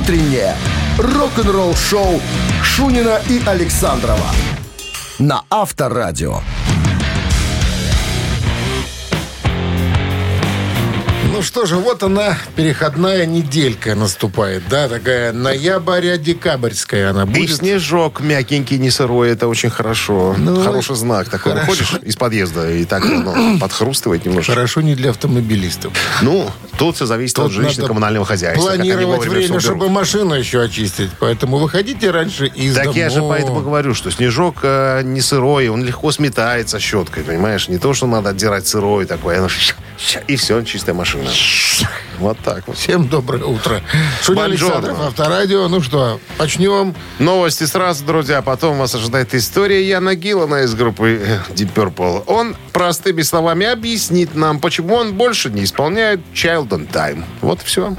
утреннее рок-н-ролл-шоу Шунина и Александрова на Авторадио. Ну что же, вот она, переходная неделька наступает, да, такая ноября-декабрьская она И будет. снежок мягенький, не сырой, это очень хорошо. Ну, Хороший знак. Такой хорошо. выходишь из подъезда, и так оно подхрустывает немножко. Хорошо не для автомобилистов. Ну, тут все зависит от Тут жилищно надо коммунального хозяйства. Планировать время, чтобы машину еще очистить. Поэтому выходите раньше из Так я же дома. поэтому говорю, что снежок э, не сырой, он легко сметается щеткой, понимаешь? Не то, что надо отдирать сырой такой, щ- и все, чистая машина. Вот так вот. Всем доброе утро. Шуня Бонжорно. Александров, Авторадио. Ну что, начнем. Новости сразу, друзья. Потом вас ожидает история Яна Гиллана из группы э, Deep Purple. Он простыми словами объяснит нам, почему он больше не исполняет Child on Time. Вот все.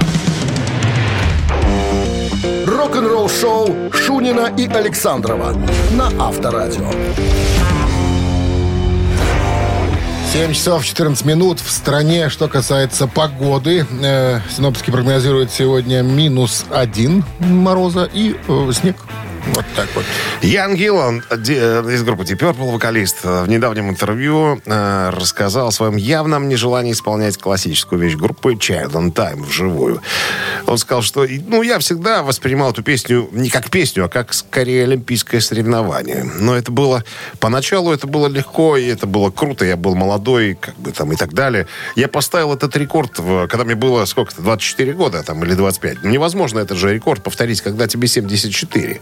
Рок-н-ролл-шоу Шунина и Александрова на Авторадио. 7 часов 14 минут в стране. Что касается погоды, э, синоптики прогнозируют сегодня минус один мороза и э, снег. Вот так вот. Ян Гиллан э, из группы Deep Purple, вокалист, э, в недавнем интервью э, рассказал о своем явном нежелании исполнять классическую вещь группы Child on Time вживую. Он сказал, что ну, я всегда воспринимал эту песню не как песню, а как скорее олимпийское соревнование. Но это было... Поначалу это было легко, и это было круто. Я был молодой, как бы там и так далее. Я поставил этот рекорд, в- когда мне было сколько-то, 24 года там, или 25. Ну, невозможно этот же рекорд повторить, когда тебе 74.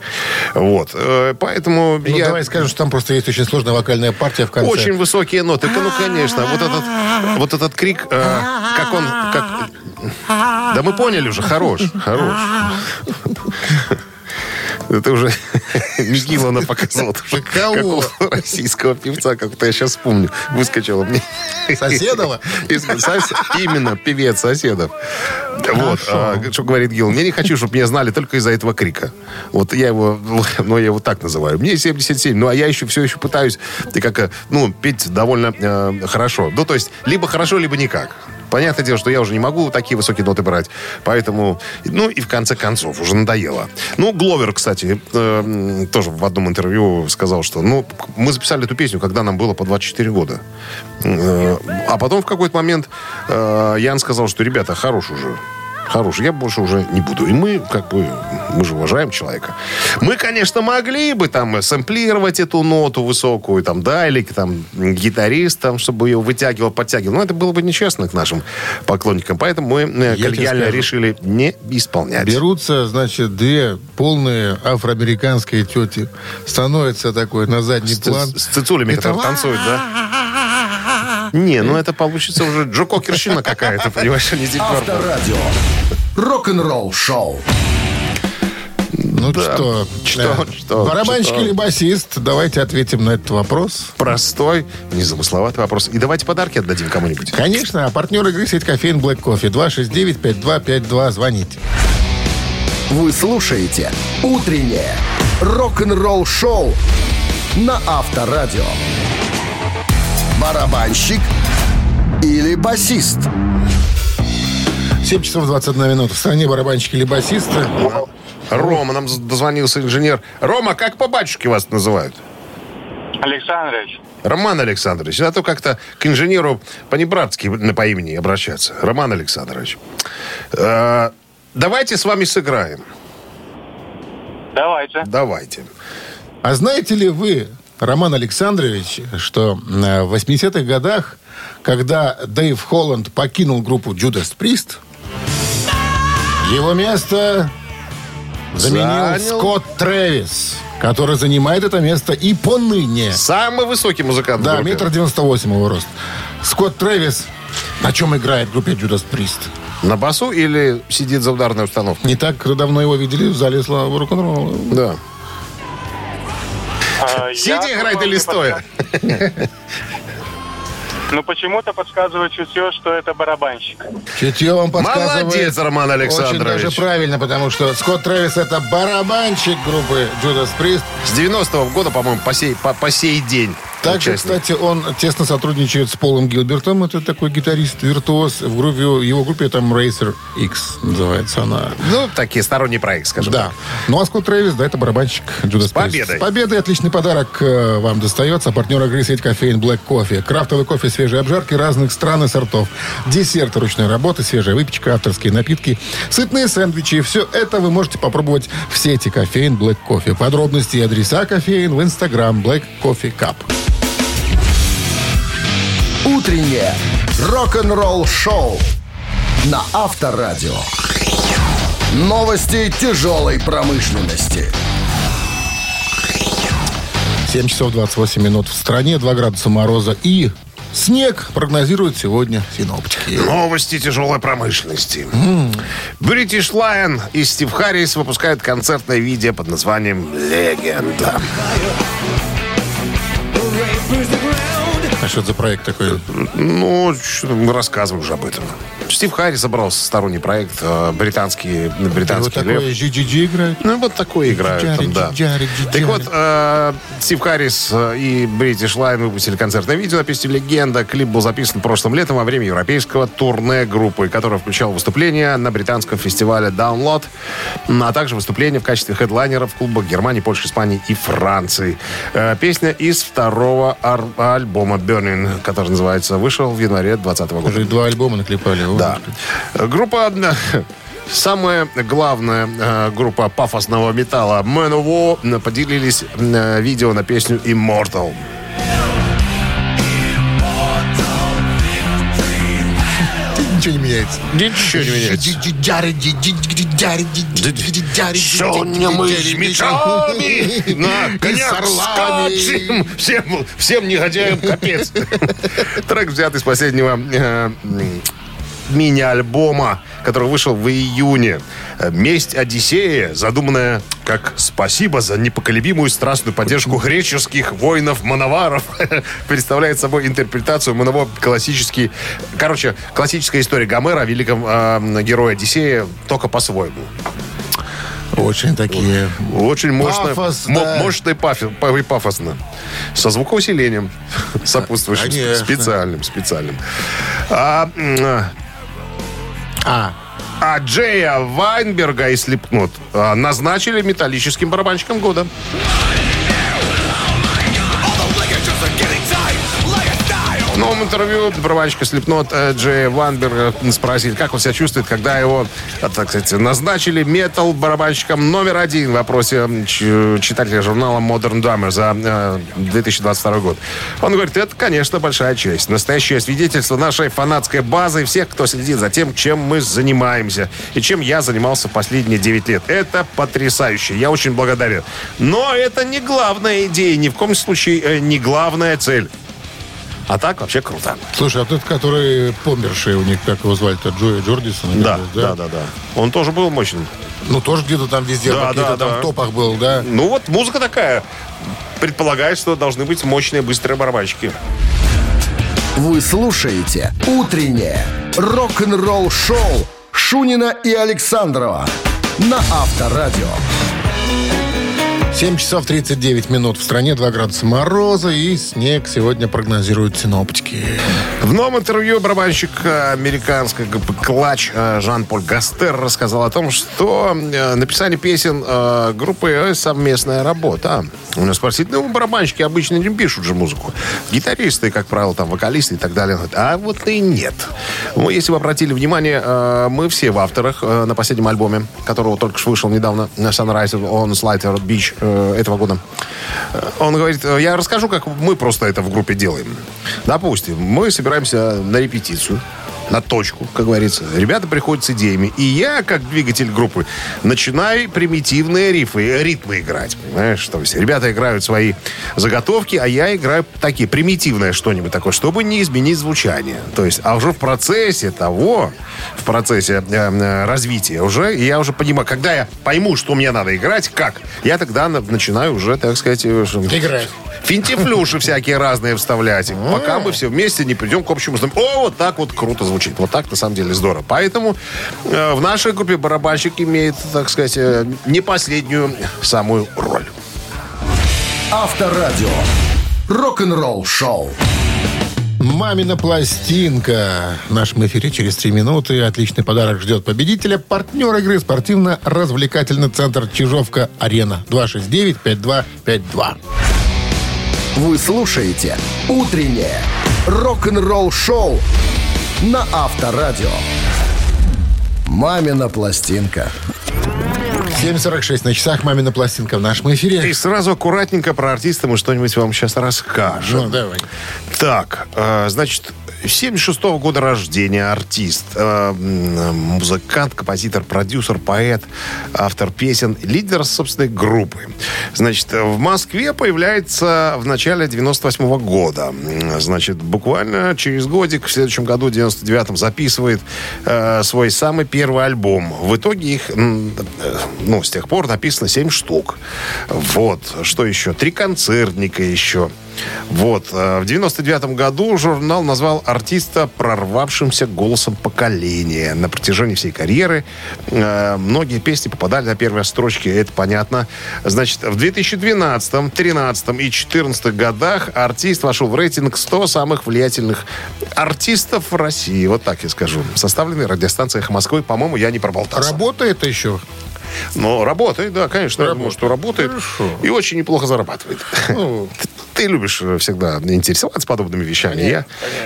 Вот. Э, Поэтому Ну, я... давай скажем, что там просто есть очень сложная вокальная партия в конце. Очень высокие ноты. Ну, конечно. Вот этот, вот этот крик, э, как он... Как... Да мы поняли уже. Хорош. Хорош. Это уже Мигилана показал. Кого? Российского певца, как-то я сейчас вспомню. Выскочила мне. Соседова? Именно, певец соседов. Вот, а, что говорит Гил. Я не хочу, чтобы меня знали только из-за этого крика. Вот я его, ну, я его так называю. Мне 77, ну, а я еще все еще пытаюсь, ты как, э, ну, петь довольно э, хорошо. Ну, то есть, либо хорошо, либо никак. Понятное дело, что я уже не могу такие высокие ноты брать. Поэтому, ну, и в конце концов, уже надоело. Ну, Гловер, кстати, э, тоже в одном интервью сказал, что, ну, мы записали эту песню, когда нам было по 24 года. Э, А потом в какой-то момент э, Ян сказал, что, ребята, хорош уже. Хорош, я больше уже не буду. И мы, как бы, мы же уважаем человека. Мы, конечно, могли бы там сэмплировать эту ноту высокую, там, да, или там гитарист, там, чтобы ее вытягивал, подтягивал. Но это было бы нечестно к нашим поклонникам. Поэтому мы э, коллегиально скажу. решили не исполнять. Берутся, значит, две полные афроамериканские тети, становятся такой на задний С, план. с цицулями, которые танцуют, да? Не, ну это получится уже Джо Кокерщина какая-то, понимаешь, а не. Авторадио. Рок-н-ролл-шоу. Ну что, Что, э, что, барабанщик что? или басист? Давайте ответим на этот вопрос. Простой, незамысловатый вопрос. И давайте подарки отдадим кому-нибудь. Конечно, а партнер игры сеть кофеин Black Coffee 269-5252. Звоните. Вы слушаете «Утреннее рок-н-ролл-шоу» на Авторадио. Барабанщик или басист? 7 часов 21 минута. В стране барабанщик или басист. Рома, нам дозвонился инженер. Рома, как по батюшке вас называют? Александрович, Роман Александрович. А то как-то к инженеру по-небратски по имени обращаться. Роман Александрович. Э, давайте с вами сыграем. давайте. Давайте. А знаете ли вы, Роман Александрович, что э, в 80-х годах, когда Дэйв Холланд покинул группу Judas Priest, его место заменил Занял. Скотт Трэвис, который занимает это место и поныне. Самый высокий музыкант Да, метр девяносто восемь его рост. Скотт Трэвис на чем играет в группе Judas Priest? На басу или сидит за ударной установкой? Не так давно его видели в зале славы рок-н-ролла. Да. А, Сидя играет или стоя? Ну, почему-то подсказывает чутье, что это барабанщик. Чутье вам подсказывает. Молодец, Роман Александрович. Очень даже правильно, потому что Скотт Трэвис это барабанщик группы Judas Priest. С 90-го года, по-моему, по сей, по, по сей день Также, участник. кстати, он тесно сотрудничает с Полом Гилбертом. Это такой гитарист-виртуоз. В группе, его группе там Racer X называется она. Ну, такие сторонний проект, скажем Да. так. Ну а Скотт Трэвис, да, это барабанщик Джудас С победой. С победой отличный подарок э, вам достается. Партнер игры сеть кофеин Black Coffee. Крафтовый кофе свежей обжарки разных стран и сортов. Десерты ручной работы, свежая выпечка, авторские напитки, сытные сэндвичи. Все это вы можете попробовать в сети кофеин Black Coffee. Подробности и адреса кофеин в Instagram Black Coffee Cup. Утреннее рок-н-ролл-шоу на Авторадио. Новости тяжелой промышленности. 7 часов 28 минут в стране, 2 градуса мороза и снег прогнозируют сегодня синоптики. Новости тяжелой промышленности. British Lion и Стив Харрис выпускают концертное видео под названием «Легенда». А что это за проект такой? Ну, что мы рассказываем уже об этом. Стив Харрис собрал сторонний проект, э, британский, Вот британский такое лев. GGG играет? Ну, вот такое играют там, да. Так вот, э, Стив Харрис э, и British Line выпустили концертное видео на песне «Легенда». Клип был записан прошлым летом во время европейского турне группы, которое включало выступления на британском фестивале Download, м, а также выступления в качестве хедлайнеров в клубах Германии, Польши, Испании и Франции. Песня из второго альбома Burning, который называется, вышел в январе 2020 года. Уже два альбома наклепали. Да. Группа... э, Самая главная э, группа пафосного металла Man of War э, поделились э, видео на песню Immortal. Ничего не меняется. Ничего не меняется. Сегодня мы с мечами на конях скачем. Всем, всем негодяям капец. Трек взят из последнего э, мини-альбома, который вышел в июне. Э, «Месть Одиссея», задуманная как «Спасибо за непоколебимую страстную поддержку греческих воинов-мановаров», представляет собой интерпретацию Маново классический... Короче, классическая история Гомера о великом э, герое Одиссея, только по-своему. Очень такие... Очень мощно, Пафос, мо- да. мощно и, пафи- пафосно. Со звукоусилением сопутствующим, Конечно. специальным, специальным. А, м, А, а Джея Вайнберга и Слепнот назначили металлическим барабанщиком года. Новом интервью барабанщика Слепнот Джея Вайнберга спросили, как он себя чувствует, когда его, э, так сказать, назначили метал барабанщиком номер один в вопросе читателя журнала Modern Drummer за э, 2022 год. Он говорит, это, конечно, большая честь. Настоящее свидетельство нашей фанатской базы и всех, кто следит за тем, чем мы занимаемся и чем я занимался последние 9 лет. Это потрясающе. Я очень благодарен. Но это не главная идея, ни в коем случае э, не главная цель. А так вообще круто. слушай, а тот, который померший у них, как его звали-то, Джои Джордисон? Да, да, да, да. Он тоже был мощным. Ну, тоже где-то там везде, Да, в да, там да. топах был, да? Ну вот музыка такая. Предполагает, что должны быть мощные, быстрые барабанщики. Вы слушаете «Утреннее рок-н-ролл-шоу» Шунина и Александрова на Авторадио. 7 часов 39 минут в стране, 2 градуса мороза и снег сегодня прогнозируют синоптики. В новом интервью барабанщик э, американской группы «Клатч» э, Жан-Поль Гастер рассказал о том, что э, написание песен группы совместная работа. У нас спросили, ну, барабанщики обычно не пишут же музыку. Гитаристы, как правило, там, вокалисты и так далее. А вот и нет. Ну, если вы обратили внимание, мы все в авторах на последнем альбоме, которого только что вышел недавно, Sunrise on Slider Beach э, этого года. Э, Он говорит, «Э, я расскажу, как мы просто это в группе делаем. Допустим, мы собираемся на репетицию, на точку, как говорится. Ребята приходят с идеями. И я, как двигатель группы, начинаю примитивные рифы, ритмы играть. Понимаешь? То есть ребята играют свои заготовки, а я играю такие, примитивное что-нибудь такое, чтобы не изменить звучание. То есть, а уже в процессе того, в процессе э, э, развития уже, я уже понимаю, когда я пойму, что мне надо играть, как, я тогда на- начинаю уже, так сказать... э, что- Играть. Финтифлюши всякие разные вставлять. Пока мы все вместе не придем к общему знаменателю. О, вот так вот круто звучит. Вот так на самом деле здорово. Поэтому э, в нашей группе барабанщик имеет, так сказать, э, не последнюю самую роль. Авторадио. рок-н-ролл шоу. «Мамина пластинка». В нашем эфире через три минуты. Отличный подарок ждет победителя. Партнер игры спортивно-развлекательный центр «Чижовка-Арена». 269-5252. Вы слушаете «Утреннее рок-н-ролл-шоу» на Авторадио. «Мамина пластинка». 7.46 на часах «Мамина пластинка» в нашем эфире. И сразу аккуратненько про артиста мы что-нибудь вам сейчас расскажем. Ну, давай. Так, э, значит, 76 -го года рождения артист, э, музыкант, композитор, продюсер, поэт, автор песен, лидер собственной группы. Значит, в Москве появляется в начале 98 -го года. Значит, буквально через годик, в следующем году, в 99-м, записывает э, свой самый первый альбом. В итоге их, ну, с тех пор написано 7 штук. Вот, что еще? Три концертника еще. Вот. В 99 году журнал назвал артиста прорвавшимся голосом поколения. На протяжении всей карьеры э, многие песни попадали на первые строчки, это понятно. Значит, в 2012, 2013 и 2014 годах артист вошел в рейтинг 100 самых влиятельных артистов в России. Вот так я скажу. Составленный радиостанцией «Эхо Москвы». По-моему, я не проболтался. Работает еще? Но работает, да, конечно. Работает. Я думаю, что работает. Хорошо. И очень неплохо зарабатывает. Ну, ты любишь всегда интересоваться подобными вещами. Я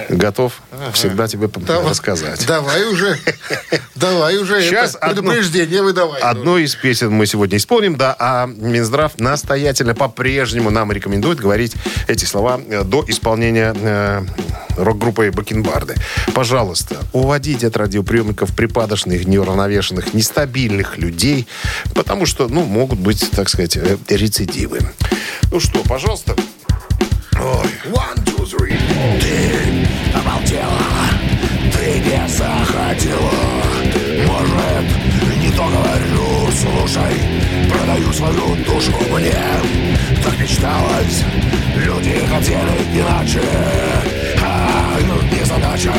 готов всегда тебе рассказать. Давай уже. Давай уже. Сейчас предупреждение выдавай. Одну из песен мы сегодня исполним, да, а Минздрав настоятельно по-прежнему нам рекомендует говорить эти слова э, до исполнения э, рок-группой Бакенбарды. Пожалуйста, уводите от радиоприемников припадочных, неуравновешенных, нестабильных людей, потому что, ну, могут быть, так сказать, э, рецидивы. Ну что, пожалуйста. Ой. One, two, three. Ты обалдела, ты не захотела. Может, не то говорю, слушай, продаю свою душу мне. Так мечталось, люди хотели иначе. А не задача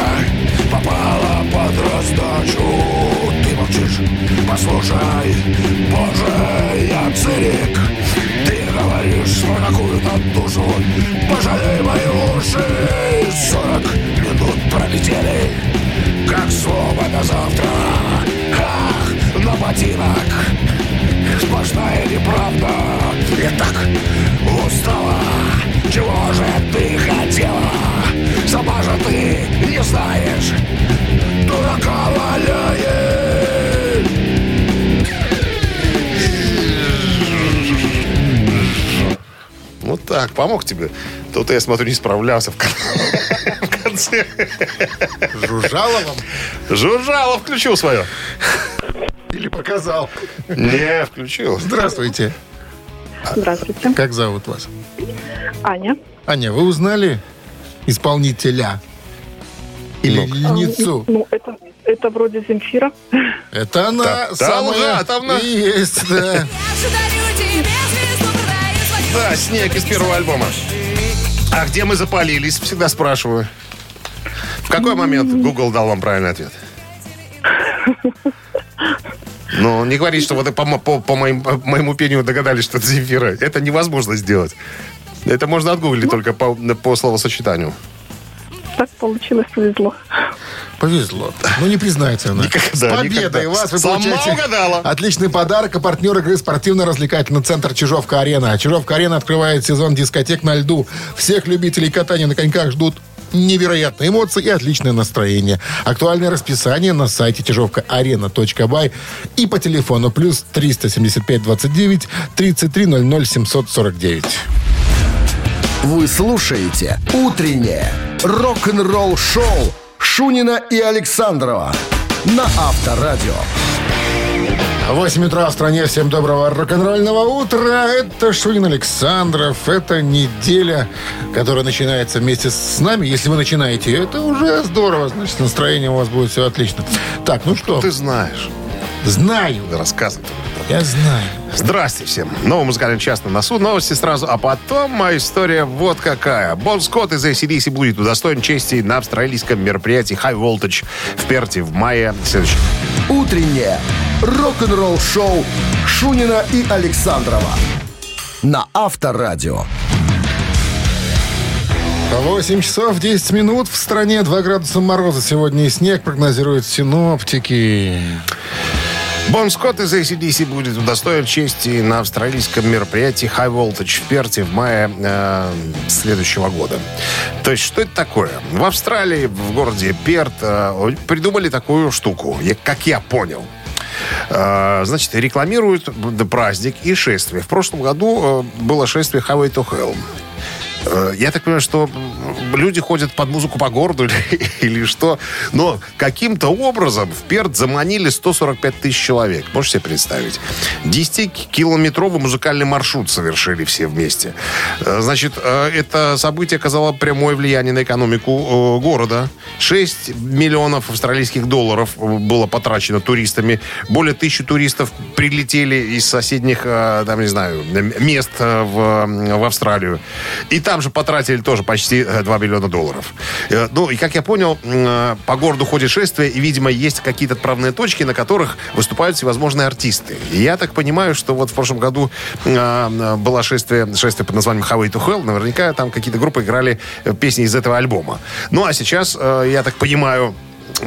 попала под раздачу. Ты молчишь, послушай, боже, я циник. Ты говоришь про какую-то душу мои уши Сорок минут пролетели. Как слово до завтра. Ах, на ботинок. Сплошная неправда. Я так устала. Чего же ты хотела? Сама же ты не знаешь. Дурака валяет так, помог тебе. Тут я смотрю, не справлялся в конце. Жужжало вам? Жужжало, включил свое. Или показал? Не, включил. Здравствуйте. Здравствуйте. Как зовут вас? Аня. Аня, вы узнали исполнителя? Или Ну. льницу? Ну, это, это вроде Земфира. Это она Да, там самая... она, там она. и есть, да. Я же дарю тебе Да, снег из первого альбома. А где мы запалились? Всегда спрашиваю. В какой момент Google дал вам правильный ответ? Ну, не говорите, что вот по, по, по моим- по моему пению догадались, что это Земфира. Это невозможно сделать. Это можно отгуглить только по, по словосочетанию. Так получилось, повезло. Повезло. Ну, не признается она. Никогда, С победой никогда. вас вы Сама получаете угадала. отличный подарок. А партнер игры спортивно-развлекательный центр Чижовка-Арена. Чижовка-Арена открывает сезон дискотек на льду. Всех любителей катания на коньках ждут невероятные эмоции и отличное настроение. Актуальное расписание на сайте чижовкаарена.бай и по телефону плюс 375 29 33 00 749. Вы слушаете «Утреннее рок-н-ролл-шоу» Шунина и Александрова на Авторадио. 8 утра в стране. Всем доброго рок-н-ролльного утра. Это Шунин Александров. Это неделя, которая начинается вместе с нами. Если вы начинаете, это уже здорово. Значит, настроение у вас будет все отлично. Так, ну что, Ты знаешь. Знаю. Рассказывай. Я знаю. Здрасте всем. Новый музыкальный час на носу. Новости сразу. А потом моя история вот какая. Бон Скотт из ACDC будет удостоен чести на австралийском мероприятии High Voltage в Перте в мае следующего. «Утреннее рок-н-ролл-шоу» Шунина и Александрова на Авторадио. 8 часов 10 минут. В стране 2 градуса мороза. Сегодня и снег прогнозируют синоптики. Бон Скотт из ACDC будет удостоен чести на австралийском мероприятии High Voltage в Перте в мае э, следующего года. То есть, что это такое? В Австралии, в городе Перт, э, придумали такую штуку, как я понял. Э, Значит, рекламируют праздник и шествие. В прошлом году э, было шествие Highway to Hell. Э, Я так понимаю, что люди ходят под музыку по городу или, или что. Но каким-то образом в Перт заманили 145 тысяч человек. Можете себе представить? 10-километровый музыкальный маршрут совершили все вместе. Э, Значит, э, это событие оказало прямое влияние на экономику города. 6 миллионов австралийских долларов было потрачено туристами. Более тысячи туристов прилетели из соседних, там, не знаю, мест в, в Австралию. И там же потратили тоже почти э, 2 миллиона долларов. Э, Ну, и как я понял, э, по городу ходит шествие, и, видимо, есть какие-то отправные точки, на которых выступают всевозможные артисты. И я так понимаю, что вот в прошлом году э, э, было шествие, шествие под названием Highway to Hell. Наверняка там какие-то группы играли э, песни из этого альбома. Ну, а сейчас, э, я так понимаю,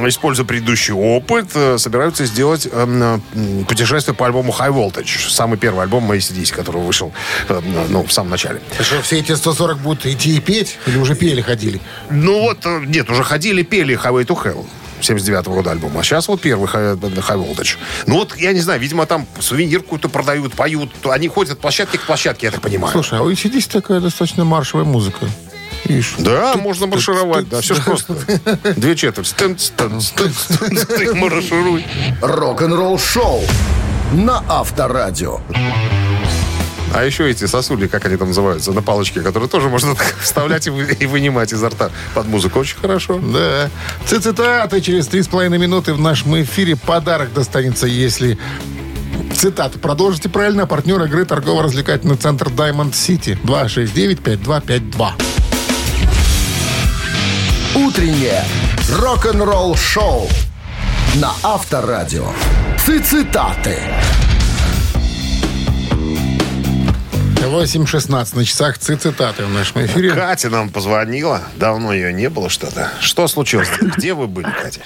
используя предыдущий опыт, э, собираются сделать эм, э, путешествие по альбому High Voltage. Самый первый альбом ACDC, который вышел э, ну, в самом начале. Что, все эти 140 будут идти и петь? Или уже пели, ходили? Ну вот, э, нет, уже ходили, пели Highway to Hell. 79 года альбом. А сейчас вот первый High, Voltage. Ну вот, я не знаю, видимо, там сувенир какой-то продают, поют. Они ходят от площадки к площадке, я так понимаю. Слушай, а у ACDC такая достаточно маршевая музыка. Видишь? Да, можно маршировать, да, все ж просто. Две четверти. Стэн, стэн, стэн, маршируй. Рок-н-ролл шоу на Авторадио. А еще эти сосули, как они там называются, на палочке, которые тоже можно так вставлять и, вы- и вынимать изо рта под музыку. Очень хорошо. Да. Цитаты через три с половиной минуты в нашем эфире. Подарок достанется, если... Цитата. Продолжите правильно. Партнер игры торгово-развлекательный центр Diamond City. 269-5252. Утреннее рок-н-ролл шоу на Авторадио. Цитаты. 8.16 на часах цитаты в нашем эфире. Катя нам позвонила. Давно ее не было что-то. Что случилось? Где вы были, Катя?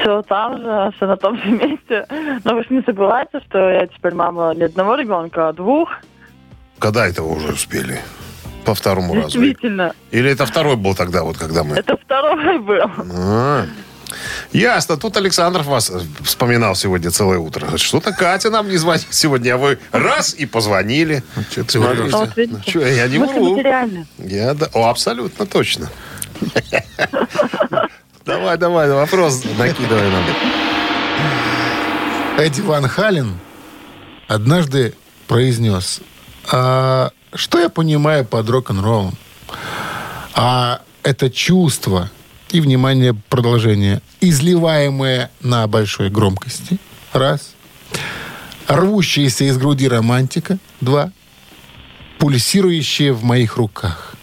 Все там же, все на том же месте. Но вы же не забывайте, что я теперь мама не одного ребенка, а двух. Когда это вы уже успели? По второму разу? Действительно. Или это второй был тогда, вот когда мы... Это второй был. А, Ясно. Тут Александр вас э, вспоминал сегодня целое утро. Что-то Катя нам не звонит сегодня, а вы раз и позвонили. Ты? Ну, вот видите. Ну, чё, я не Мы вру. Я, да, о, абсолютно точно. Давай, давай, вопрос накидывай нам. Эдди Ван Хален однажды произнес, «А что я понимаю под рок-н-роллом? А это чувство и, внимание, продолжение, изливаемое на большой громкости, раз. Рвущаяся из груди романтика, два. Пульсирующие в моих руках.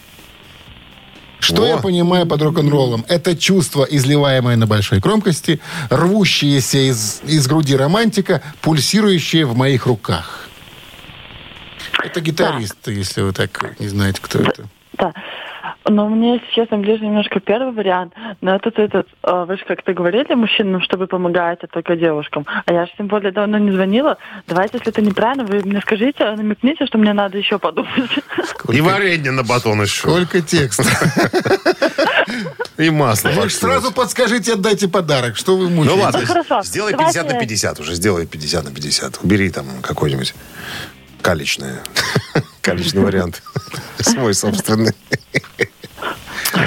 Что О. я понимаю под рок-н-роллом? Это чувство, изливаемое на большой громкости, рвущееся из, из груди романтика, пульсирующее в моих руках. Это гитарист, если вы так не знаете, кто это. Да. Но мне, если честно, ближе немножко первый вариант. Но этот, этот, э, вы же как-то говорили мужчинам, что вы помогаете только девушкам. А я же тем более давно не звонила. Давайте, если это неправильно, вы мне скажите, намекните, что мне надо еще подумать. И варенье на батон еще. Сколько текста. И масло. Вы ж сразу подскажите, отдайте подарок. Что вы Ну мучаете? ладно, Ну, хорошо. сделай Давайте- 50 на 50 уже. Сделай 50 на 50. Убери там какой-нибудь калечное. Калечный вариант. Свой собственный.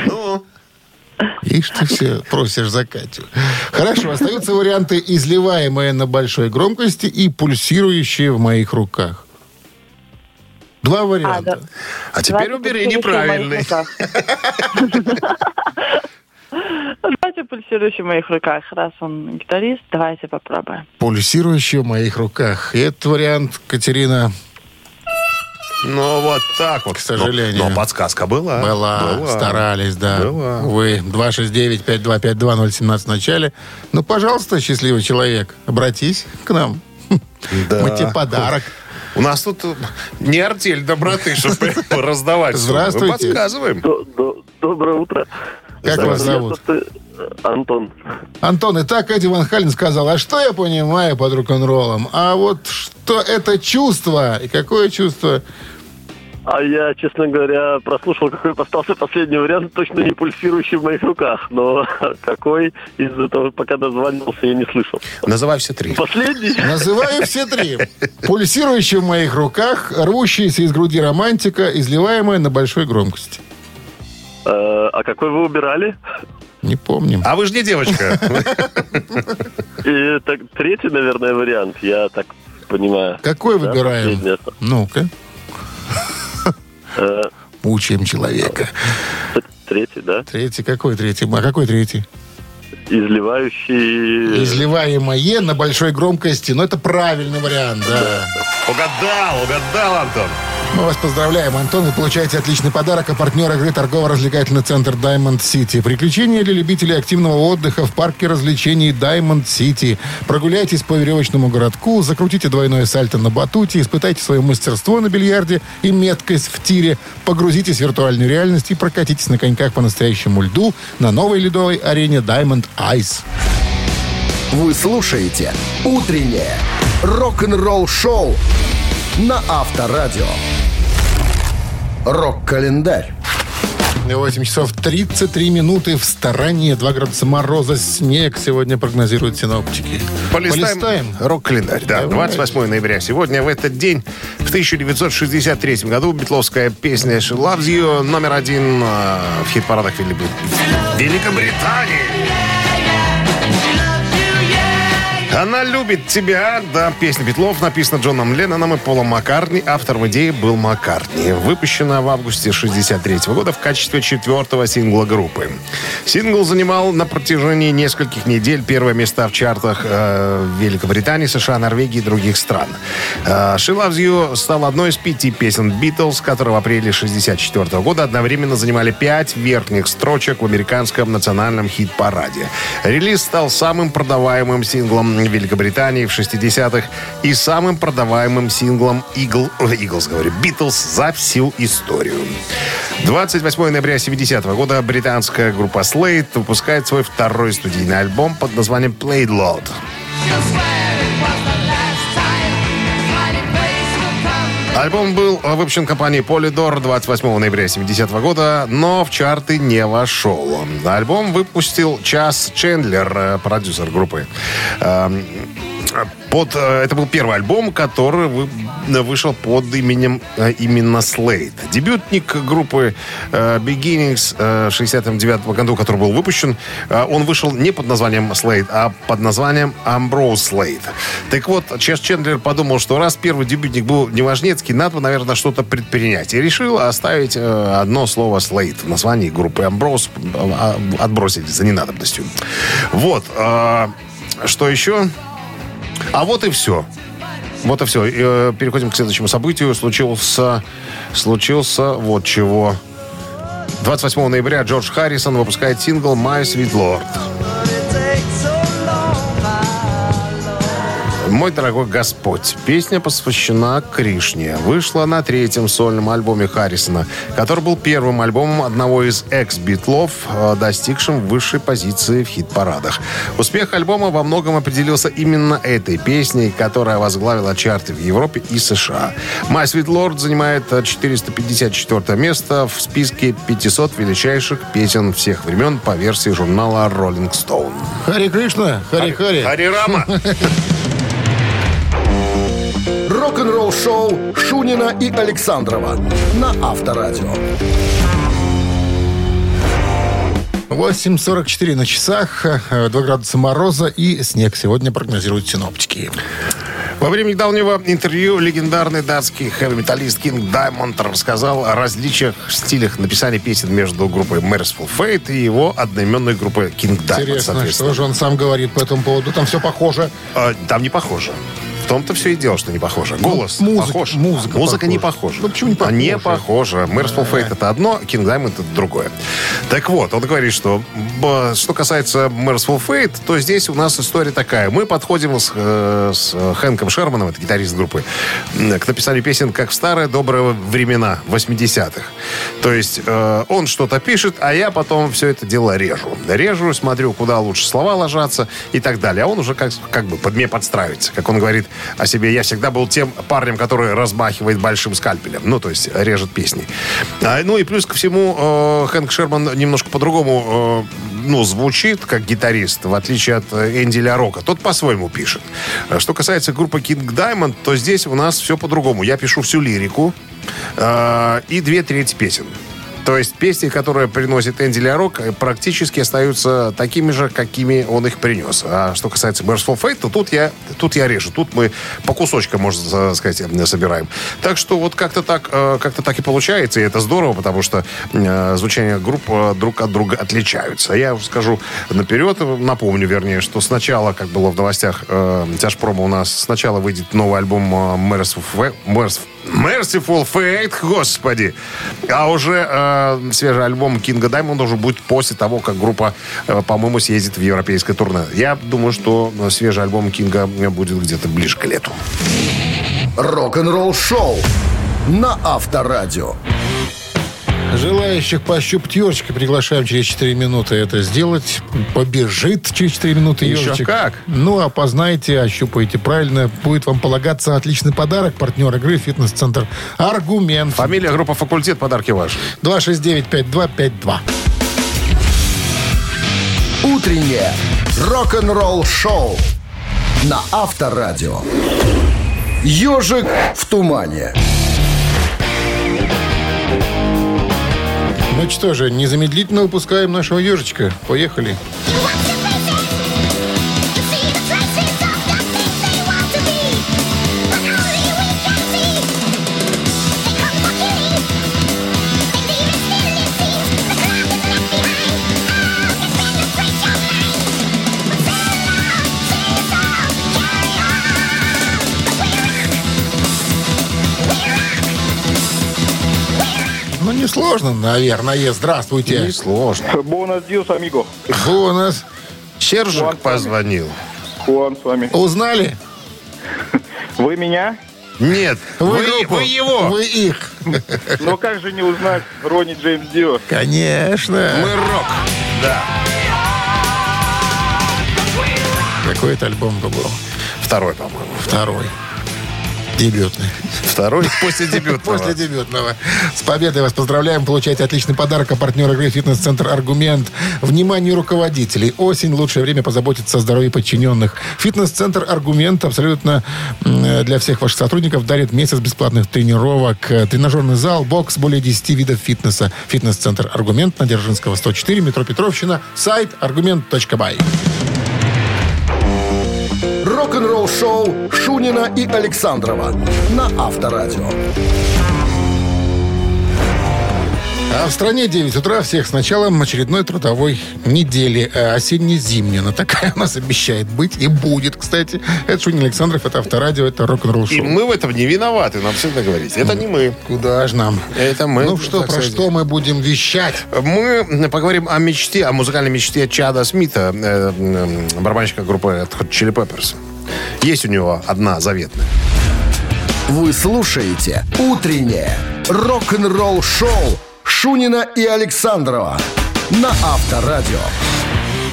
Ну, Ишь ты все просишь за Катю. Хорошо, остаются варианты, изливаемые на большой громкости и пульсирующие в моих руках. Два А, варианта. да. а теперь убери неправильный. Давайте пульсирующий в моих руках. Раз он гитарист, давайте попробуем. Пульсирующие в моих руках. И этот вариант, Катерина, Ну, вот так вот. К сожалению. Но, но подсказка была. была, старались, да. Была. Вы 269-5252-017 в начале. Ну, пожалуйста, счастливый человек, обратись к нам. Да. Мы тебе подарок. У нас тут не артель доброты, чтобы раздавать. Здравствуйте. Мы подсказываем. Доброе утро. Как вас зовут? э, Антон. Антон, и так Эдди Ван Хален сказал, а что я понимаю под рок-н-роллом? А вот что это чувство? И какое чувство? А я, честно говоря, прослушал, какой остался последний вариант, точно не пульсирующий в моих руках. Но какой из этого, пока дозванивался, я не слышал. Называй все три. Последний? Называю все три. Пульсирующий в моих руках, рвущаяся из груди романтика, изливаемая на большой громкости. Э, А какой вы убирали? Не помним. А вы же не девочка. И так, третий, наверное, вариант, я так понимаю. Какой Да, выбираем? Ну-ка, Э, мучаем человека. Третий, да? Третий, какой третий? А какой третий? Изливающий... Изливаемое на большой громкости. Ну, это правильный вариант, да. Угадал, угадал, Антон. Мы вас поздравляем, Антон. Вы получаете отличный подарок. А партнер игры торгово-развлекательный центр Diamond City. Приключения для любителей активного отдыха в парке развлечений Diamond City. Прогуляйтесь по веревочному городку, закрутите двойное сальто на батуте, испытайте свое мастерство на бильярде и меткость в тире. Погрузитесь в виртуальную реальность и прокатитесь на коньках по настоящему льду на новой ледовой арене Diamond Ice. Вы слушаете «Утреннее рок-н-ролл-шоу» на Авторадио. Рок-календарь. 8 часов 33 минуты в стороне. 2 градуса мороза, снег сегодня прогнозируют синоптики. Полистаем, рок-календарь. Да, Давай. 28 ноября. Сегодня, в этот день, в 1963 году, битловская песня «She Loves You» номер один э, в хит-парадах Вели- Великобритании. Она любит тебя. Да, песня Битлов написана Джоном Ленноном и Полом Маккартни. Автором идеи был Маккартни. Выпущена в августе 63 года в качестве четвертого сингла группы. Сингл занимал на протяжении нескольких недель первые места в чартах э, Великобритании, США, Норвегии и других стран. Э, She Loves You стал одной из пяти песен Битлз, которые в апреле 64 года одновременно занимали пять верхних строчек в американском национальном хит-параде. Релиз стал самым продаваемым синглом Великобритании в 60-х и самым продаваемым синглом ой, Eagles, говорю, Битлз за всю историю. 28 ноября 70 года британская группа Slade выпускает свой второй студийный альбом под названием Played Loud. Альбом был выпущен компанией Polydor 28 ноября 70 года, но в чарты не вошел. Альбом выпустил Час Чендлер, э, продюсер группы. Под, э, это был первый альбом, который вы- вышел под именем э, именно Slade. Дебютник группы э, Beginnings э, 69 году, который был выпущен, э, он вышел не под названием Slade, а под названием Ambrose Slade. Так вот, Чес Чендлер подумал, что раз первый дебютник был неважнецкий, надо, наверное, что-то предпринять. И решил оставить э, одно слово Slade в названии группы Ambrose, э, отбросить за ненадобностью. Вот. э, Что еще? А вот и все. Вот и все. Э, переходим к следующему событию. Случился, случился вот чего. 28 ноября Джордж Харрисон выпускает сингл «My Sweet Lord». «Мой дорогой Господь». Песня посвящена Кришне. Вышла на третьем сольном альбоме Харрисона, который был первым альбомом одного из экс-битлов, э, достигшим высшей позиции в хит-парадах. Успех альбома во многом определился именно этой песней, которая возглавила чарты в Европе и США. «My Sweet Lord» занимает э, 454 место в списке 500 величайших песен всех времен по версии журнала Rolling Stone. Хари Кришна, Хари Хари. Хари Рама! Рок-н-ролл-шоу Шунина и Александрова на Авторадио. 8.44 на часах, э, 2 градуса мороза и снег сегодня прогнозируют синоптики. Во время недавнего интервью легендарный датский хэви-металлист Кинг Даймонд рассказал о различиях в стилях написания песен между группой Merciful Fate и его одноименной группой King Diamond, Интересно, что же он сам говорит по этому поводу? Там все похоже. А, Там не похоже. В том-то все и дело, что не похоже. Голос Ну, музыка- похож. музыка Музыка не похожа. похожа. Ну, почему не А Не похожа? Merciful Fate это одно, King Diamond это другое. Так вот, он говорит, что что касается Merciful Fate, то здесь у нас история такая. Мы подходим с, э, с Хэнком Шерманом, это гитарист группы, к написанию песен как в старые добрые времена, 80-х. То есть э, он что-то пишет, а я потом все это дело режу. Режу, смотрю, куда лучше слова ложатся и так далее. А он уже как, как бы под мне подстраивается. Как он говорит о себе, я всегда был тем парнем, который размахивает большим скальпелем. Ну, то есть режет песни. А, ну и плюс ко всему, э, Хэнк Шерман немножко по-другому э, ну, звучит как гитарист, в отличие от э, Энди Ля Рока. Тот по-своему пишет. А Что касается группы King Diamond, то здесь у нас все по-другому. Я пишу всю лирику э, и две трети песен. То есть песни, которые приносит Энди Ля Рок, э, практически остаются такими же, какими он их принес. А что касается Merciful Fate, то тут я, тут я режу. Тут мы по кусочкам, можно сказать, собираем. Так что вот как-то так, э, как-то так и получается, и это здорово, потому что э, звучание групп друг от друга отличаются. Я уже скажу наперед, напомню, вернее, что сначала, как было в новостях Тяжпрома у нас, сначала выйдет новый альбом Merciful Fa- Merciful Fate, господи. А уже э, свежий альбом Кинга Даймонда уже будет после того, как группа, э, по-моему, съездит в европейское турне. Я думаю, что э, свежий альбом Кинга будет где-то ближе к лету. Рок-н-ролл шоу на Авторадио. Желающих пощупать ежичка приглашаем через 4 минуты это сделать. Побежит через 4 минуты Еще ежичек. как. Ну, опознайте, ощупайте правильно. Будет вам полагаться отличный подарок. Партнер игры «Фитнес-центр Аргумент». Фамилия, группа, факультет, подарки ваши. 269-5252. Утреннее рок-н-ролл шоу на Авторадио. Ежик в тумане. Ну что же, незамедлительно выпускаем нашего ежичка. Поехали. Несложно, наверное. Здравствуйте. Несложно. Бонус Диус, амиго. Нас? Сержик позвонил. Хуан с вами. Узнали? Вы меня? Нет, вы, группу. вы его. Вы их. Но как же не узнать Ронни Джеймс Дио? Конечно. Мы рок. Да. Какой это альбом был? Второй, по-моему. Второй. Дебютный. Второй после дебютного. После дебютного. С победой вас поздравляем. Получайте отличный подарок от партнера игры «Фитнес-центр Аргумент». Внимание руководителей. Осень – лучшее время позаботиться о здоровье подчиненных. «Фитнес-центр Аргумент» абсолютно для всех ваших сотрудников дарит месяц бесплатных тренировок. Тренажерный зал, бокс, более 10 видов фитнеса. «Фитнес-центр Аргумент» на Дзержинского, 104, метро Петровщина. Сайт аргумент.бай. Рок-н-ролл шоу Шунина и Александрова на Авторадио. А в стране 9 утра всех с началом очередной трудовой недели. э, Осенне-зимняя. Она такая у нас обещает быть и будет, кстати. Это Шунин Александров, это Авторадио, это рок-н-ролл И шоу. мы в этом не виноваты, нам всегда говорить. Это не мы. Куда же нам? Это мы. Ну что, про сказать. что мы будем вещать? Мы поговорим о мечте, о музыкальной мечте Чада Смита, э, барабанщика группы Hot Chili Peppers. Есть у него одна заветная. Вы слушаете «Утреннее рок-н-ролл шоу» Шунина и Александрова на Авторадио.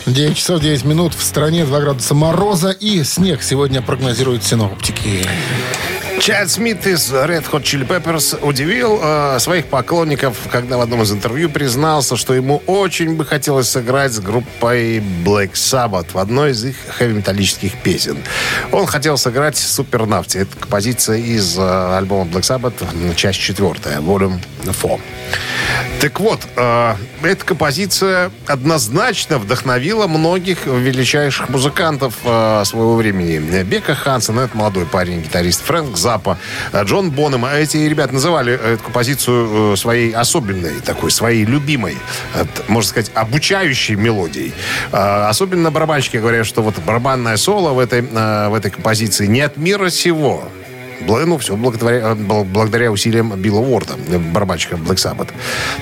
9 часов 9 минут. В стране 2 градуса мороза и снег сегодня прогнозируют синоптики. Чад Смит из Red Hot Chili Peppers удивил э, своих поклонников, когда в одном из интервью признался, что ему очень бы хотелось сыграть с группой Black Sabbath в одной из их хэви-металлических песен. Он хотел сыграть Супернавти. Это композиция из э, альбома Black Sabbath, часть четвертая, Volume 4. Так вот, э, эта композиция однозначно вдохновила многих величайших музыкантов э, своего времени. Бека Хансен, это молодой парень, гитарист, Фрэнк Заппа, э, Джон Бонем. Эти ребята называли эту композицию э, своей особенной, такой своей любимой, э, можно сказать, обучающей мелодией. Э, особенно барабанщики говорят, что вот барабанное соло в этой, э, в этой композиции не от мира сего. Ну, все благодаря, бл- благодаря усилиям Билла Уорда, э, барабанщика Black Sabbath.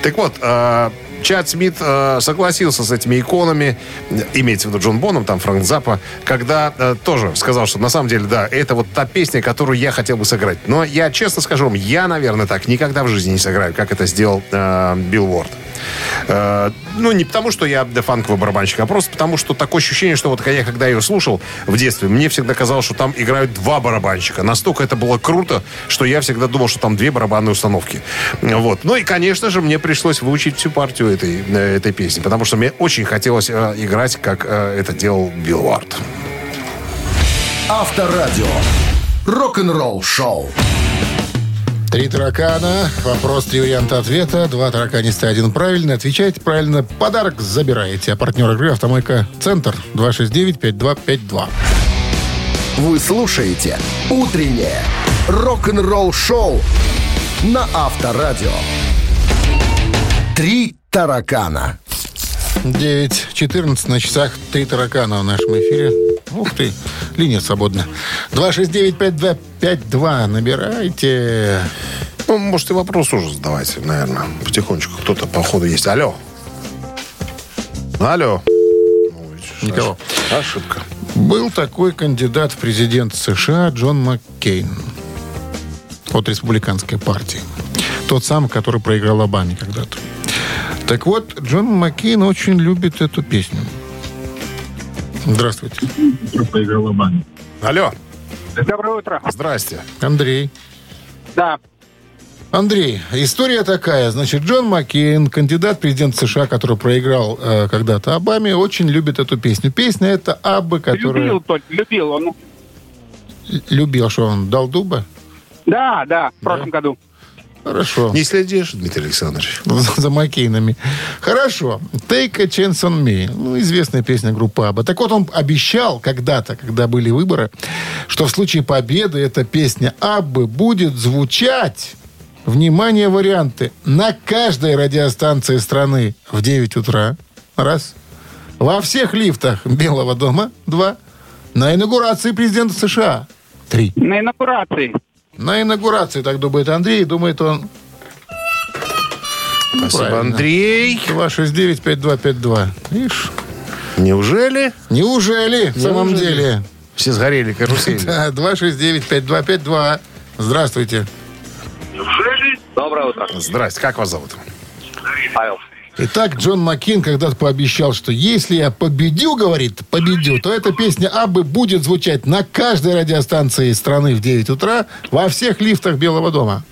Так вот, э, Чад Смит э, согласился с этими иконами, э, имеется в виду Джон Боном, там Франк Заппа, когда э, тоже сказал, что на самом деле, да, это вот та песня, которую я хотел бы сыграть. Но я честно скажу вам, я, наверное, так никогда в жизни не сыграю, как это сделал э, Билл Уорд. Э, ну, не потому, что я фанковый барабанщик, а просто потому, что такое ощущение, что вот я когда ее слушал в детстве, мне всегда казалось, что там играют два барабанщика. Настолько это было круто, что я всегда думал, что там две барабанные установки. Вот. Ну и, конечно же, мне пришлось выучить всю партию этой, э, этой песни, потому что мне очень хотелось э, играть, как это делал Билл Уарт. Авторадио. Рок-н-ролл шоу. Три таракана. Вопрос, три варианта ответа. Два тараканиста, один правильный. Отвечаете правильно. Подарок забираете. А партнер игры «Автомойка Центр» 269-5252. Вы слушаете «Утреннее рок-н-ролл шоу» на Авторадио. Три таракана. 9.14 на часах. Три таракана в нашем эфире. Ух ты, линия свободна. 269-5252. Набирайте. Ну, может, и вопрос уже задавайте, наверное, потихонечку. Кто-то, походу, есть. Алло. Алло. Никого. ош- Ошибка. Был такой кандидат в президент США Джон Маккейн от республиканской партии. Тот самый, который проиграл Обаме когда-то. Так вот, Джон Маккейн очень любит эту песню. Здравствуйте. Алло. Доброе утро. Здрасте. Андрей. Да. Андрей, история такая. Значит, Джон Маккейн, кандидат в президент США, который проиграл э, когда-то Обаме, очень любит эту песню. Песня это Аббы, которая... Любил, только, любил он. Любил, что он дал дуба? Да, да, в прошлом году. Хорошо. Не следишь, Дмитрий Александрович? за Маккейнами. Хорошо. Take a chance on me. Ну, известная песня группы Аба. Так вот, он обещал когда-то, когда были выборы, что в случае победы эта песня Аббы будет звучать, внимание, варианты, на каждой радиостанции страны в 9 утра. Раз. Во всех лифтах Белого дома. Два. На инаугурации президента США. Три. На инаугурации. На инаугурации, так думает Андрей, думает он Спасибо, правильно. Андрей. 269-5252. Видишь? Неужели? Неужели, в самом Неужели? деле? Все сгорели карусели. Да, 269-5252. Здравствуйте. Доброе утро. Здрасте, как вас зовут? Павел. Итак, Джон Маккин когда-то пообещал, что если я победю, говорит, победю, то эта песня Аббы будет звучать на каждой радиостанции страны в 9 утра во всех лифтах Белого дома.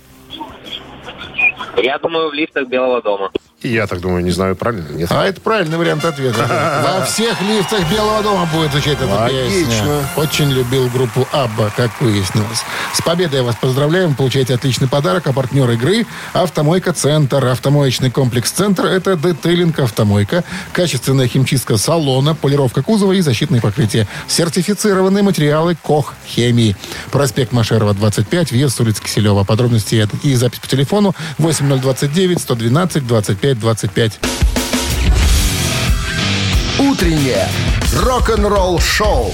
Я думаю, в лифтах Белого дома. Я так думаю, не знаю, правильно или нет. А это правильный вариант ответа. Во всех лифтах Белого дома будет звучать эта песня. Очень любил группу Абба, как выяснилось. С победой вас поздравляем. Получаете отличный подарок. А партнер игры «Автомойка Центр». Автомоечный комплекс «Центр» — это детейлинг «Автомойка». Качественная химчистка салона, полировка кузова и защитные покрытия. Сертифицированные материалы «Кох Хемии». Проспект Машерова, 25, въезд с улицы Киселева. Подробности и запись по телефону 8029 112 25 25. Утреннее рок-н-ролл шоу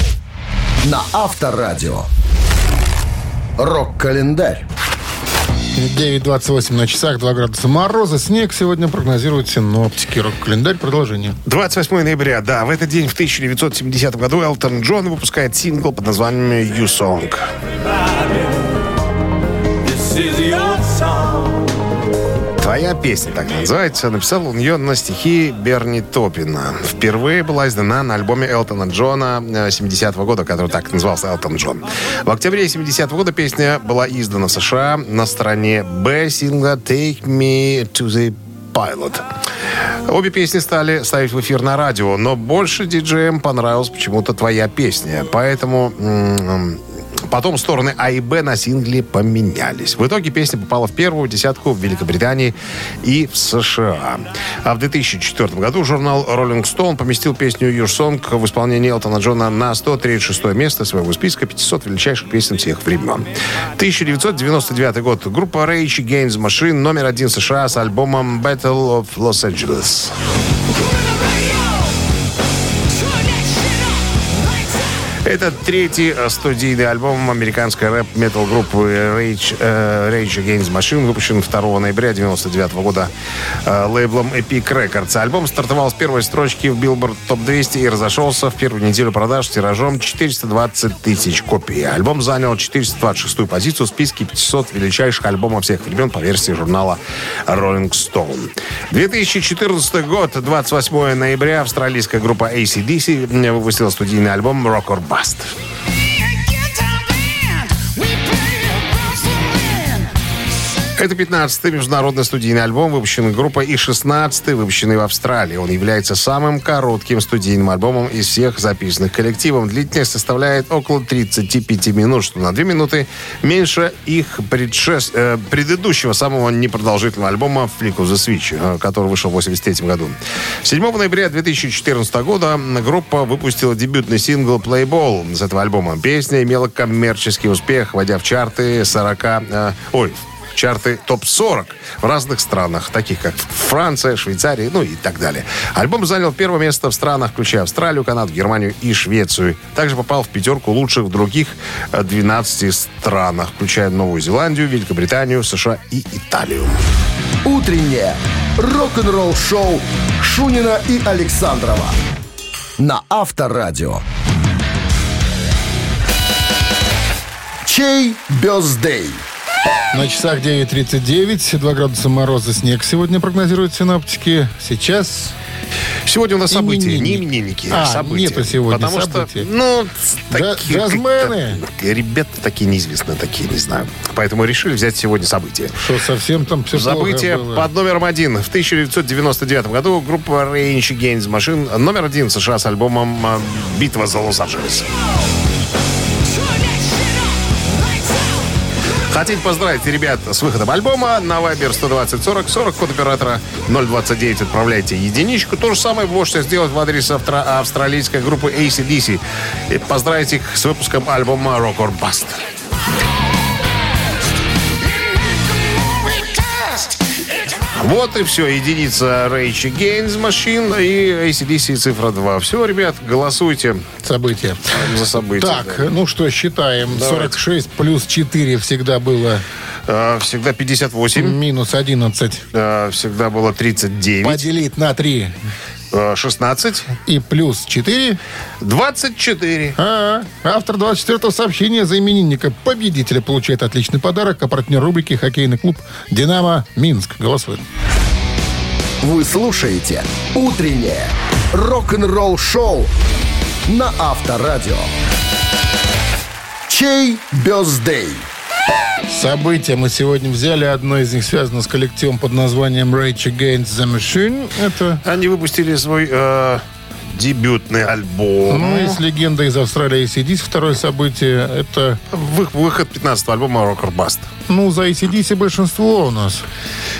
на Авторадио. Рок-календарь. 9.28 на часах, 2 градуса мороза, снег сегодня прогнозируют синоптики. Рок-календарь, продолжение. 28 ноября, да, в этот день, в 1970 году, Элтон Джон выпускает сингл под названием «You Song». Твоя песня так называется. Написал он ее на стихи Берни Топина. Впервые была издана на альбоме Элтона Джона э, 70-го года, который так назывался Элтон Джон. В октябре 70-го года песня была издана в США на стороне Б сингла «Take Me to the Pilot». Обе песни стали ставить в эфир на радио, но больше диджеям понравилась почему-то твоя песня. Поэтому Потом стороны А и Б на сингле поменялись. В итоге песня попала в первую десятку в Великобритании и в США. А в 2004 году журнал Rolling Stone поместил песню Your Song в исполнении Элтона Джона на 136 место своего списка 500 величайших песен всех времен. 1999 год. Группа Rage Against Machine номер один США с альбомом Battle of Los Angeles. Это третий э, студийный альбом американской рэп-метал группы Rage, э, Rage Against Machine, выпущен 2 ноября 1999 года э, лейблом Epic Records. Альбом стартовал с первой строчки в Billboard Top 200 и разошелся в первую неделю продаж тиражом 420 тысяч копий. Альбом занял 426-ю позицию в списке 500 величайших альбомов всех времен по версии журнала Rolling Stone. 2014 год, 28 ноября, австралийская группа ACDC выпустила студийный альбом Rock or Bust подкаст. Это 15-й международный студийный альбом, выпущенный группой, и 16-й, выпущенный в Австралии. Он является самым коротким студийным альбомом из всех записанных коллективом. Длительность составляет около 35 минут, что на 2 минуты меньше их предшес... э, предыдущего, самого непродолжительного альбома «Flick of the Switch», э, который вышел в 83 году. 7 ноября 2014 года группа выпустила дебютный сингл «Playball» с этого альбома. Песня имела коммерческий успех, войдя в чарты 40... Э, ой, чарты топ-40 в разных странах, таких как Франция, Швейцария, ну и так далее. Альбом занял первое место в странах, включая Австралию, Канаду, Германию и Швецию. Также попал в пятерку лучших в других э, 12 странах, включая Новую Зеландию, Великобританию, США и Италию. Утреннее рок-н-ролл-шоу Шунина и Александрова на Авторадио. Чей бездей? На часах 9.39, 2 градуса мороза, снег сегодня прогнозируют синоптики. Сейчас Сегодня у нас события, не именинники, А, события. нету сегодня Потому событий. что, ну, Джа- такие джазмены. Ребята такие неизвестные, такие, не знаю. Поэтому решили взять сегодня события. что совсем там все Событие под номером один. В 1999 году группа Range Against the Machine номер один в США с альбомом э, «Битва за Лос-Анджелес». Хотите поздравить ребят с выходом альбома на Viber 120 40 40 код оператора 029 отправляйте единичку. То же самое можете сделать в адрес автора- австралийской группы ACDC. И поздравить их с выпуском альбома Rock or Bust. Вот и все. Единица Rage Against Machine и ACDC цифра 2. Все, ребят, голосуйте события. за события. Так, да. ну что, считаем. Давайте. 46 плюс 4 всегда было Э, Всегда 58. минус 11. э, Всегда было 39. Поделить на 3 э, 16. и плюс 4. 24. А, автор 24-го сообщения за именинника победителя получает отличный подарок, а партнер рубрики хоккейный клуб «Динамо Минск». Голосует. Вы слушаете «Утреннее рок-н-ролл-шоу» на Авторадио. Чей бездей? События мы сегодня взяли. Одно из них связано с коллективом под названием Rage Against the Machine. Это Они выпустили свой э, дебютный альбом. ну, и с легендой из Австралии ACDC. Второе событие это, Вы- выход 15 альбома Rock or Bust. ну, за ACDC большинство у нас.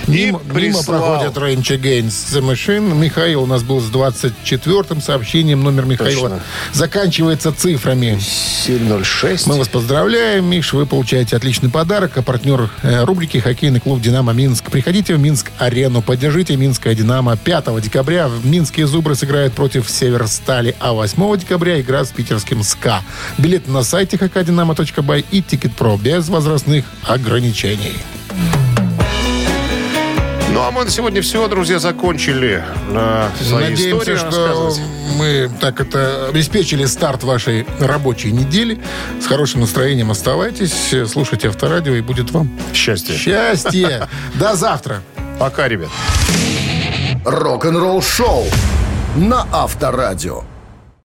И Мимо, мимо прислал. проходит Rage Against the Machine. Михаил у нас был с 24-м сообщением. Номер Михаила Точно. заканчивается цифрами. 706. Мы вас поздравляем, Миш. Вы получаете отличный подарок. А партнер э, рубрики «Хоккейный клуб «Динамо Минск». Приходите в Минск-арену. Поддержите «Минское Динамо». 5 декабря в Минске «Зубры» сыграют против «Северстали». А 8 декабря игра с питерским «СКА». Билет на сайте hkdinamo.by и «Ticket.pro» без возрастных ограничений. Ну, а мы на сегодня все, друзья, закончили э, свои Надеемся, что мы так это обеспечили старт вашей рабочей недели. С хорошим настроением оставайтесь, слушайте Авторадио, и будет вам Счастье. Счастье! До завтра! Пока, ребят. Рок-н-ролл-шоу на Авторадио.